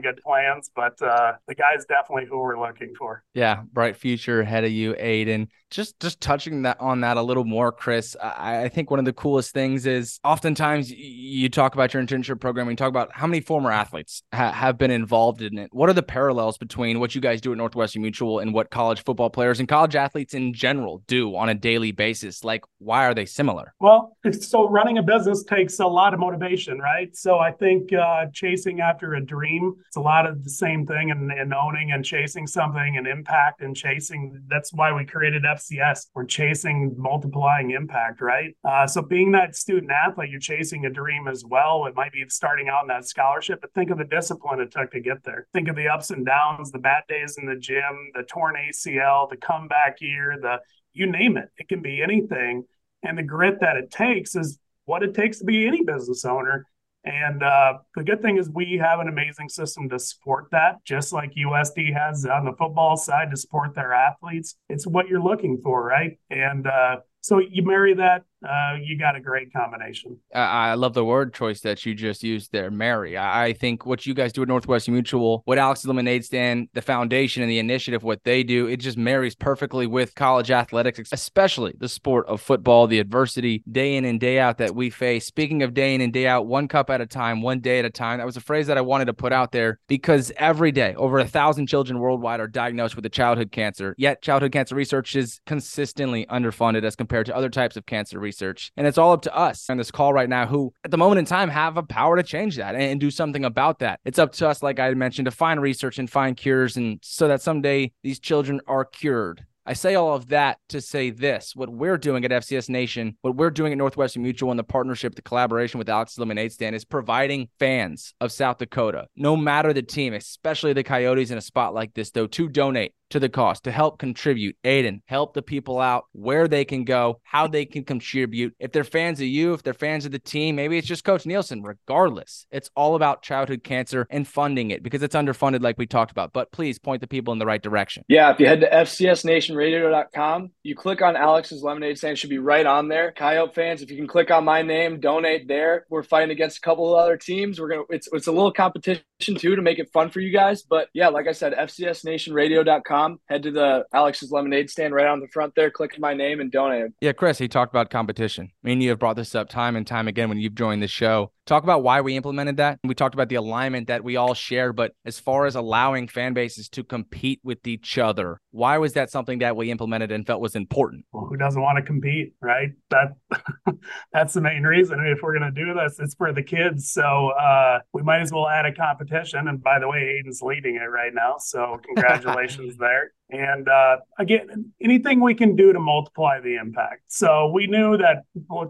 good plans. But uh, the guy's definitely who we're looking for. Yeah, bright future ahead of you, Aiden. Just just touching that on that a little more, Chris. I, I think one of the coolest things is oftentimes you talk about your internship program and you talk about how many former athletes ha- have been involved in it. What are the parallels between what you guys do at Northwestern Mutual and what college football players and college athletes in general do on a daily basis? Like, why are they similar? Well, so running a business takes a lot of motivation right? So I think uh, chasing after a dream, it's a lot of the same thing and, and owning and chasing something and impact and chasing. That's why we created FCS. We're chasing multiplying impact, right? Uh, so being that student athlete, you're chasing a dream as well. It might be starting out in that scholarship, but think of the discipline it took to get there. Think of the ups and downs, the bad days in the gym, the torn ACL, the comeback year, the you name it. It can be anything. And the grit that it takes is what it takes to be any business owner. And uh, the good thing is we have an amazing system to support that, just like USD has on the football side to support their athletes. It's what you're looking for, right? And uh, so you marry that uh, you got a great combination. I, I love the word choice that you just used there, Mary. I, I think what you guys do at Northwestern Mutual, what Alex's Lemonade Stand, the foundation and the initiative, what they do, it just marries perfectly with college athletics, especially the sport of football, the adversity day in and day out that we face. Speaking of day in and day out, one cup at a time, one day at a time. That was a phrase that I wanted to put out there because every day, over a thousand children worldwide are diagnosed with a childhood cancer. Yet, childhood cancer research is consistently underfunded as compared to other types of cancer research. And it's all up to us on this call right now who, at the moment in time, have a power to change that and, do something about that. It's up to us, like I mentioned, to find research and find cures, and so that someday these children are cured. I say all of that to say this what we're doing at FCS Nation, what we're doing at Northwestern Mutual and the partnership, the collaboration with Alex Lemonade Stand is providing fans of South Dakota, no matter the team, especially the Coyotes in a spot like this, though, to donate to the cause to help contribute. Aiden, help the people out where they can go, how they can contribute. If they're fans of you, if they're fans of the team, maybe it's just Coach Nielson. Regardless, it's all about childhood cancer and funding it because it's underfunded, like we talked about. But please point the people in the right direction. Yeah, if you head to FCSNationRadio.com, you click on Alex's Lemonade Stand, should be right on there. Coyote fans, if you can click on my name, donate there. We're fighting against a couple of other teams. We're gonna it's it's a little competition too to make it fun for you guys. But yeah, like I said, FCSNationRadio.com Head to the Alex's Lemonade stand right on the front there. Click my name and donate. Yeah, Chris, he talked about competition. I mean, you have brought this up time and time again when you've joined the show. Talk about why we implemented that. We talked about the alignment that we all share, but as far as allowing fan bases to compete with each other, why was that something that we implemented and felt was important? Well, who doesn't want to compete, right? That that's the main reason. I mean, if we're going to do this, it's for the kids. So uh, we might as well add a competition. And by the way, Aiden's leading it right now, so congratulations there. And uh, again, anything we can do to multiply the impact. So we knew that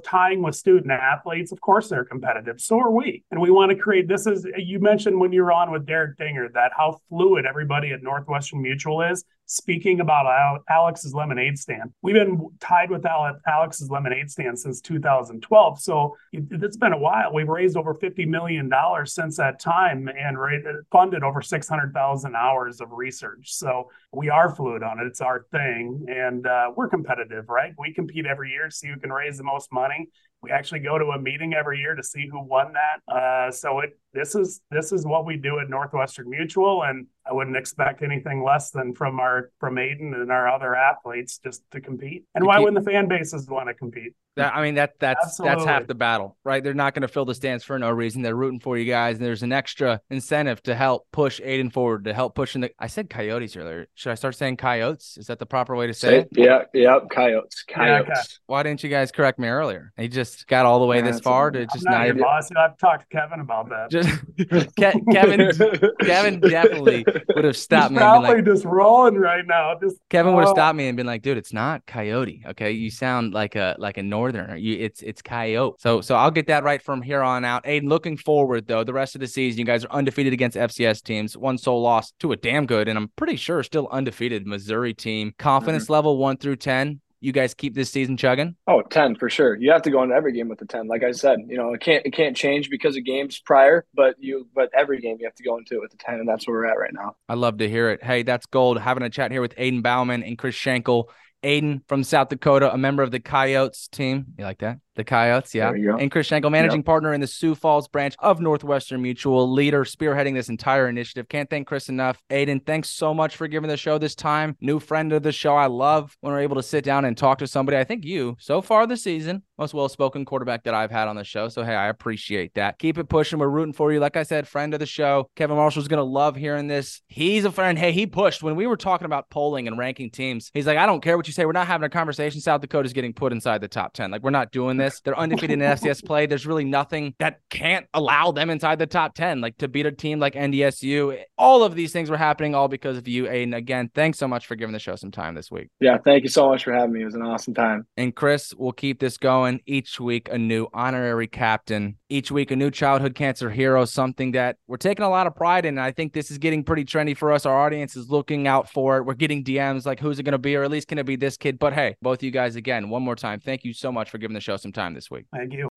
tying with student athletes, of course, they're competitive. So are we. And we want to create this is, you mentioned when you were on with Derek Dinger that how fluid everybody at Northwestern Mutual is speaking about Alex's lemonade stand. We've been tied with Alex's lemonade stand since 2012. So it's been a while. We've raised over $50 million since that time and funded over 600,000 hours of research. So we are fluid on it. It's our thing. And uh, we're competitive, right? We compete every year to see who can raise the most money we actually go to a meeting every year to see who won that. Uh, so it this is this is what we do at Northwestern Mutual, and I wouldn't expect anything less than from our from Aiden and our other athletes just to compete. And why wouldn't the fan bases want to compete? That, I mean that that's Absolutely. that's half the battle, right? They're not going to fill the stands for no reason. They're rooting for you guys, and there's an extra incentive to help push Aiden forward, to help push in the. I said coyotes earlier. Should I start saying coyotes? Is that the proper way to say, say it? Yeah, yeah, coyotes, coyotes. Yeah, Why didn't you guys correct me earlier? He just got all the way yeah, this far to just not, not even. Boss. I've talked to Kevin about that. Just Kevin, Kevin definitely would have stopped me. Probably like, just rolling right now. Just Kevin would have stopped me and been like, "Dude, it's not coyote. Okay, you sound like a like a northerner. You it's it's coyote. So so I'll get that right from here on out. Aiden, looking forward though, the rest of the season, you guys are undefeated against FCS teams. One sole loss to a damn good, and I'm pretty sure still undefeated Missouri team. Confidence mm-hmm. level one through ten you guys keep this season chugging? Oh, 10 for sure. You have to go into every game with a 10. Like I said, you know, it can't it can't change because of games prior, but you but every game you have to go into it with a 10 and that's where we're at right now. I love to hear it. Hey, that's gold. Having a chat here with Aiden Bouman and Chris Schenkel. Aiden from South Dakota, a member of the Coyotes team. You like that? The Coyotes, yeah. And Chris Schenkel, managing yep. partner in the Sioux Falls branch of Northwestern Mutual, leader spearheading this entire initiative. Can't thank Chris enough. Aiden, thanks so much for giving the show this time. New friend of the show. I love when we're able to sit down and talk to somebody. I think you, so far this season, most well spoken quarterback that I've had on the show. So, hey, I appreciate that. Keep it pushing. We're rooting for you. Like I said, friend of the show. Kevin Marshall's going to love hearing this. He's a friend. Hey, he pushed when we were talking about polling and ranking teams. He's like, I don't care what you say. We're not having a conversation. South Dakota's getting put inside the top 10. Like, we're not doing this. They're undefeated in FCS play, there's really nothing that can't allow them inside the top 10, like to beat a team like NDSU. All of these things were happening all because of you, Aiden. Again, thanks so much for giving the show some time this week. Yeah, thank you so much for having me. It was an awesome time. And Chris, we'll keep this going each week, a new honorary captain, each week, a new childhood cancer hero, something that we're taking a lot of pride in. And I think this is getting pretty trendy for us. Our audience is looking out for it. We're getting DMs like, who's it going to be? Or at least can it be this kid? But hey, both you guys, again, one more time, thank you so much for giving the show some time this week. Thank you.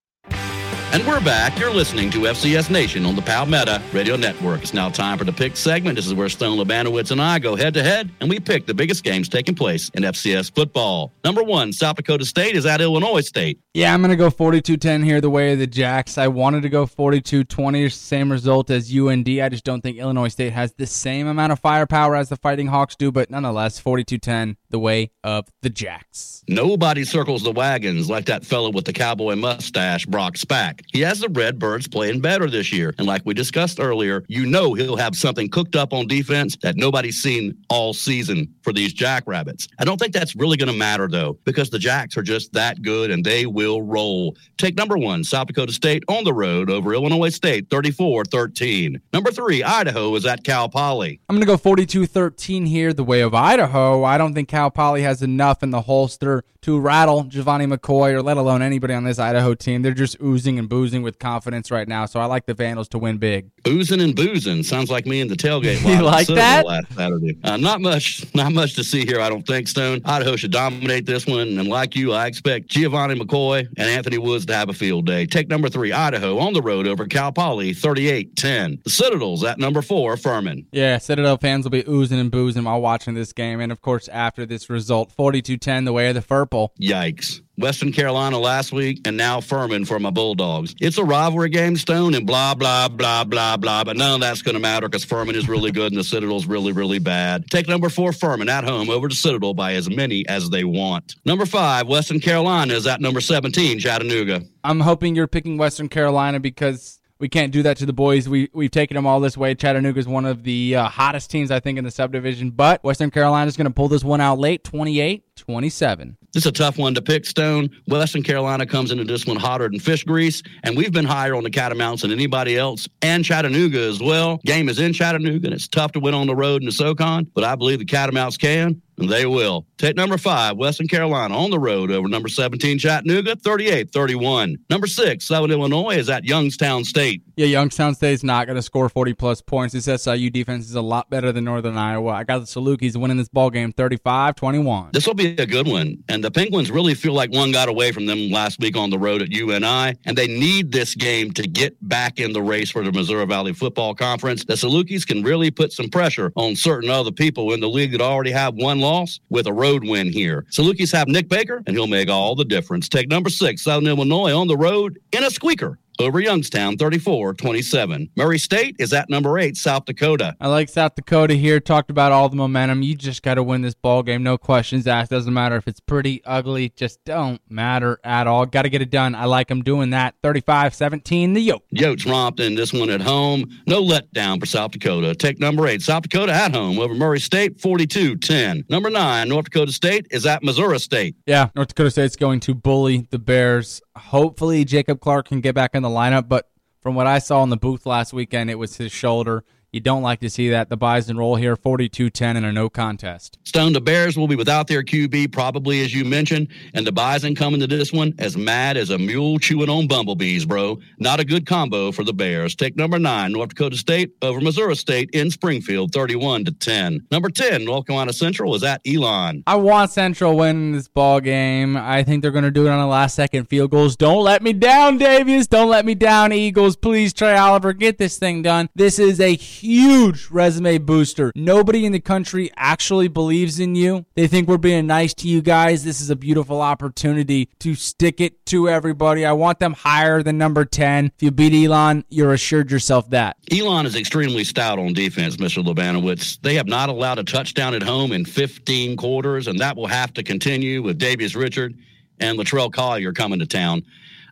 And we're back. You're listening to FCS Nation on the Palmetto Radio Network. It's now time for the pick segment. This is where Stone Labanowitz and I go head to head, and we pick the biggest games taking place in FCS football. Number one, South Dakota State is at Illinois State. Yeah, I'm going to go 42 10 here, the way of the Jacks. I wanted to go 42 20, same result as UND. I just don't think Illinois State has the same amount of firepower as the Fighting Hawks do, but nonetheless, 42 10, the way of the Jacks. Nobody circles the wagons like that fellow with the cowboy mustache, Brock Spack. He has the Redbirds playing better this year. And like we discussed earlier, you know he'll have something cooked up on defense that nobody's seen all season for these Jackrabbits. I don't think that's really going to matter, though, because the Jacks are just that good and they will roll. Take number one, South Dakota State on the road over Illinois State, 34 13. Number three, Idaho is at Cal Poly. I'm going to go 42 13 here, the way of Idaho. I don't think Cal Poly has enough in the holster to rattle Gevani McCoy or let alone anybody on this Idaho team. They're just oozing and boozing with confidence right now. So I like the Vandals to win big. Boozing and boozing sounds like me in the tailgate. you like that? Last Saturday. Uh, not much, not much to see here. I don't think Stone. Idaho should dominate this one, and like you, I expect Gevani McCoy and Anthony Woods to have a field day. Take number three, Idaho on the road over Cal Poly, 38-10. The Citadels at number four, Furman. Yeah, Citadel fans will be oozing and boozing while watching this game, and of course after this result, 42-10, the way of the Fur Yikes. Western Carolina last week, and now Furman for my Bulldogs. It's a rivalry game, Stone, and blah, blah, blah, blah, blah. But none of that's going to matter because Furman is really good and the Citadel's really, really bad. Take number four, Furman, at home over to Citadel by as many as they want. Number five, Western Carolina is at number 17, Chattanooga. I'm hoping you're picking Western Carolina because we can't do that to the boys. We we've taken them all this way. Chattanooga is one of the uh, hottest teams I think in the subdivision, but Western Carolina is going to pull this one out late, 28-27. This is a tough one to pick, Stone. Western Carolina comes into this one hotter than fish grease, and we've been higher on the Catamounts than anybody else, and Chattanooga as well. Game is in Chattanooga, and it's tough to win on the road in the SoCon, but I believe the Catamounts can and they will. Take number five, Western Carolina on the road over number 17, Chattanooga, 38 31. Number six, Southern Illinois is at Youngstown State. Yeah, Youngstown State is not going to score 40 plus points. This SIU defense is a lot better than Northern Iowa. I got the Salukis winning this ball game 35 21. This will be a good one. And the Penguins really feel like one got away from them last week on the road at UNI, and they need this game to get back in the race for the Missouri Valley Football Conference. The Salukis can really put some pressure on certain other people in the league that already have one loss loss with a road win here. Salukis have Nic Baker, and he'll make all the difference. Take number six, Southern Illinois on the road in a squeaker over Youngstown 34 27. Murray State is at number eight, South Dakota. I like South Dakota here. Talked about all the momentum. You just got to win this ball game. No questions asked. Doesn't matter if it's pretty, ugly, just don't matter at all. Got to get it done. I like them doing that. 35 17, the Yote. Yotes romped in this one at home. No letdown for South Dakota. Take number eight, South Dakota at home over Murray State 42 10. Number nine, North Dakota State is at Missouri State. Yeah, North Dakota State's going to bully the Bears. Hopefully, Jacob Clark can get back in the lineup. But from what I saw in the booth last weekend, it was his shoulder. You don't like to see that. The Bison roll here 42 10 in a no contest. Stone, the Bears will be without their QB, probably as you mentioned, and the Bison coming to this one as mad as a mule chewing on bumblebees, bro. Not a good combo for the Bears. Take number nine, North Dakota State over Missouri State in Springfield, 31 to 10. Number 10, North Carolina Central is at Elon. I want Central winning this ball game. I think they're going to do it on the last second field goals. Don't let me down, Davius. Don't let me down, Eagles. Please, Trei Oliver, get this thing done. This is a huge resume booster. Nobody in the country actually believes in you. They think we're being nice to you guys. This is a beautiful opportunity to stick it to everybody. I want them higher than number 10. If you beat Elon, you're assured yourself that. Elon is extremely stout on defense, Mr. Labanowitz. They have not allowed a touchdown at home in 15 quarters, and that will have to continue with Davius Richard and Latrell Collier coming to town.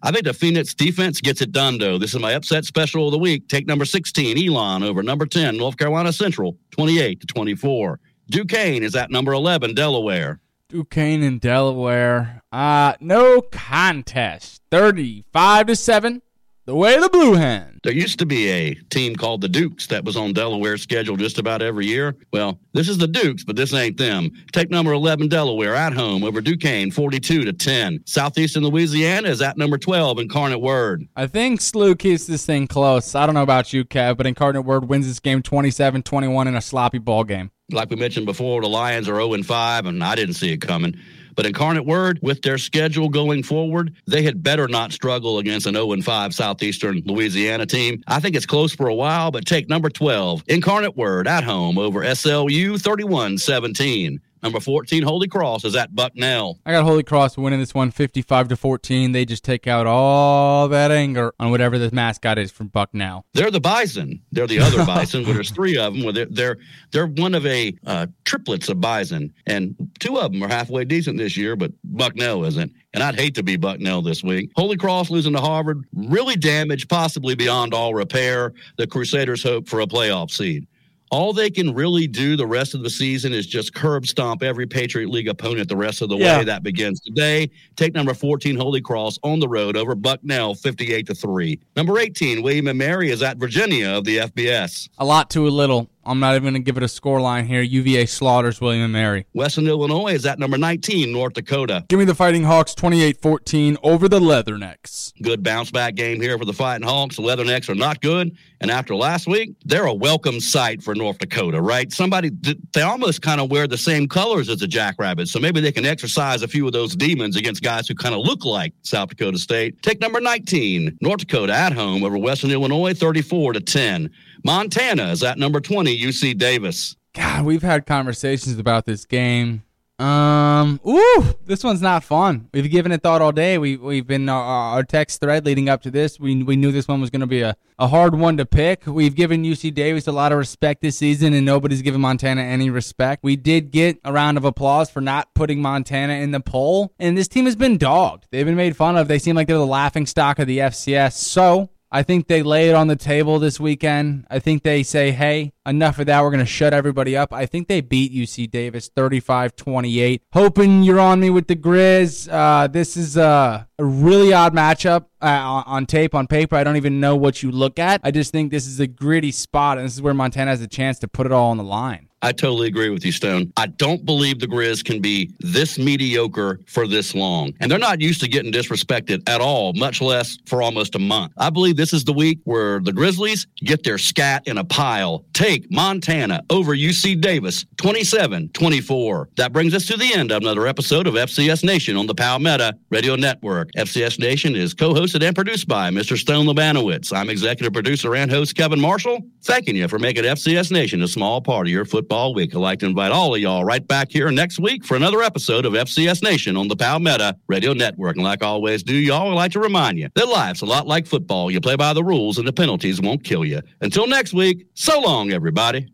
I think the Phoenix defense gets it done, though. This is my upset special of the week. Take number 16, Elon, over number 10, North Carolina Central, 28 to 24. Duquesne is at number 11, Delaware. Duquesne and Delaware. Uh, no contest. 35 to 7 the way the Blue Hen. There used to be a team called the Dukes that was on Delaware's schedule just about every year. Well, this is the Dukes, but this ain't them. Take number 11 Delaware at home over Duquesne 42 to 10. Southeastern Louisiana is at number 12 Incarnate Word. I think SLU keeps this thing close. I don't know about you, Kev, but Incarnate Word wins this game 27-21 in a sloppy ball game. Like we mentioned before, the Lions are 0 5 and I didn't see it coming. But Incarnate Word, with their schedule going forward, they had better not struggle against an 0 5 Southeastern Louisiana team. I think it's close for a while, but take number 12, Incarnate Word at home over SLU 31 17. Number 14, Holy Cross is at Bucknell. I got Holy Cross winning this one 55 to 14. They just take out all that anger on whatever this mascot is from Bucknell. They're the Bison. They're the other Bison, but there's three of them. They're, they're, they're one of a uh, triplets of Bison, and two of them are halfway decent this year, but Bucknell isn't. And I'd hate to be Bucknell this week. Holy Cross losing to Harvard, really damaged, possibly beyond all repair. The Crusaders hope for a playoff seed. All they can really do the rest of the season is just curb stomp every Patriot League opponent the rest of the yeah. way. That begins today. Take number 14, Holy Cross, on the road over Bucknell, 58 to 3. Number 18, William and Mary is at Virginia of the FBS. A lot to a little. I'm not even going to give it a score line here. UVA slaughters William and Mary. Western Illinois is at number 19, North Dakota. Give me the Fighting Hawks 28 14 over the Leathernecks. Good bounce back game here for the Fighting Hawks. The Leathernecks are not good. And after last week, they're a welcome sight for North Dakota, right? Somebody, they almost kind of wear the same colors as the Jackrabbits. So maybe they can exercise a few of those demons against guys who kind of look like South Dakota State. Take number 19, North Dakota at home over Western Illinois, 34 to 10. Montana is at number 20, UC Davis. God, we've had conversations about this game. Um, ooh, this one's not fun. We've given it thought all day. We we've been uh, our text thread leading up to this. We we knew this one was going to be a, a hard one to pick. We've given UC Davis a lot of respect this season, and nobody's given Montana any respect. We did get a round of applause for not putting Montana in the poll, and this team has been dogged. They've been made fun of. They seem like they're the laughing stock of the FCS. So I think they lay it on the table this weekend. I think they say, hey, enough of that. We're going to shut everybody up. I think they beat UC Davis 35 28. Hoping you're on me with the Grizz. Uh, this is a, a really odd matchup uh, on tape, on paper. I don't even know what you look at. I just think this is a gritty spot, and this is where Montana has a chance to put it all on the line. I totally agree with you, Stone. I don't believe the Grizz can be this mediocre for this long. And they're not used to getting disrespected at all, much less for almost a month. I believe this is the week where the Grizzlies get their scat in a pile, take Montana over UC Davis 27 24. That brings us to the end of another episode of FCS Nation on the Palmetto Radio Network. FCS Nation is co hosted and produced by Mr. Stone Labanowitz. I'm executive producer and host Kevin Marshall, thanking you for making FCS Nation a small part of your football Football Week. I'd like to invite all of y'all right back here next week for another episode of FCS Nation on the Palmetto Radio Network. And like I always do, y'all, I'd like to remind you that life's a lot like football. You play by the rules and the penalties won't kill you. Until next week, so long, everybody.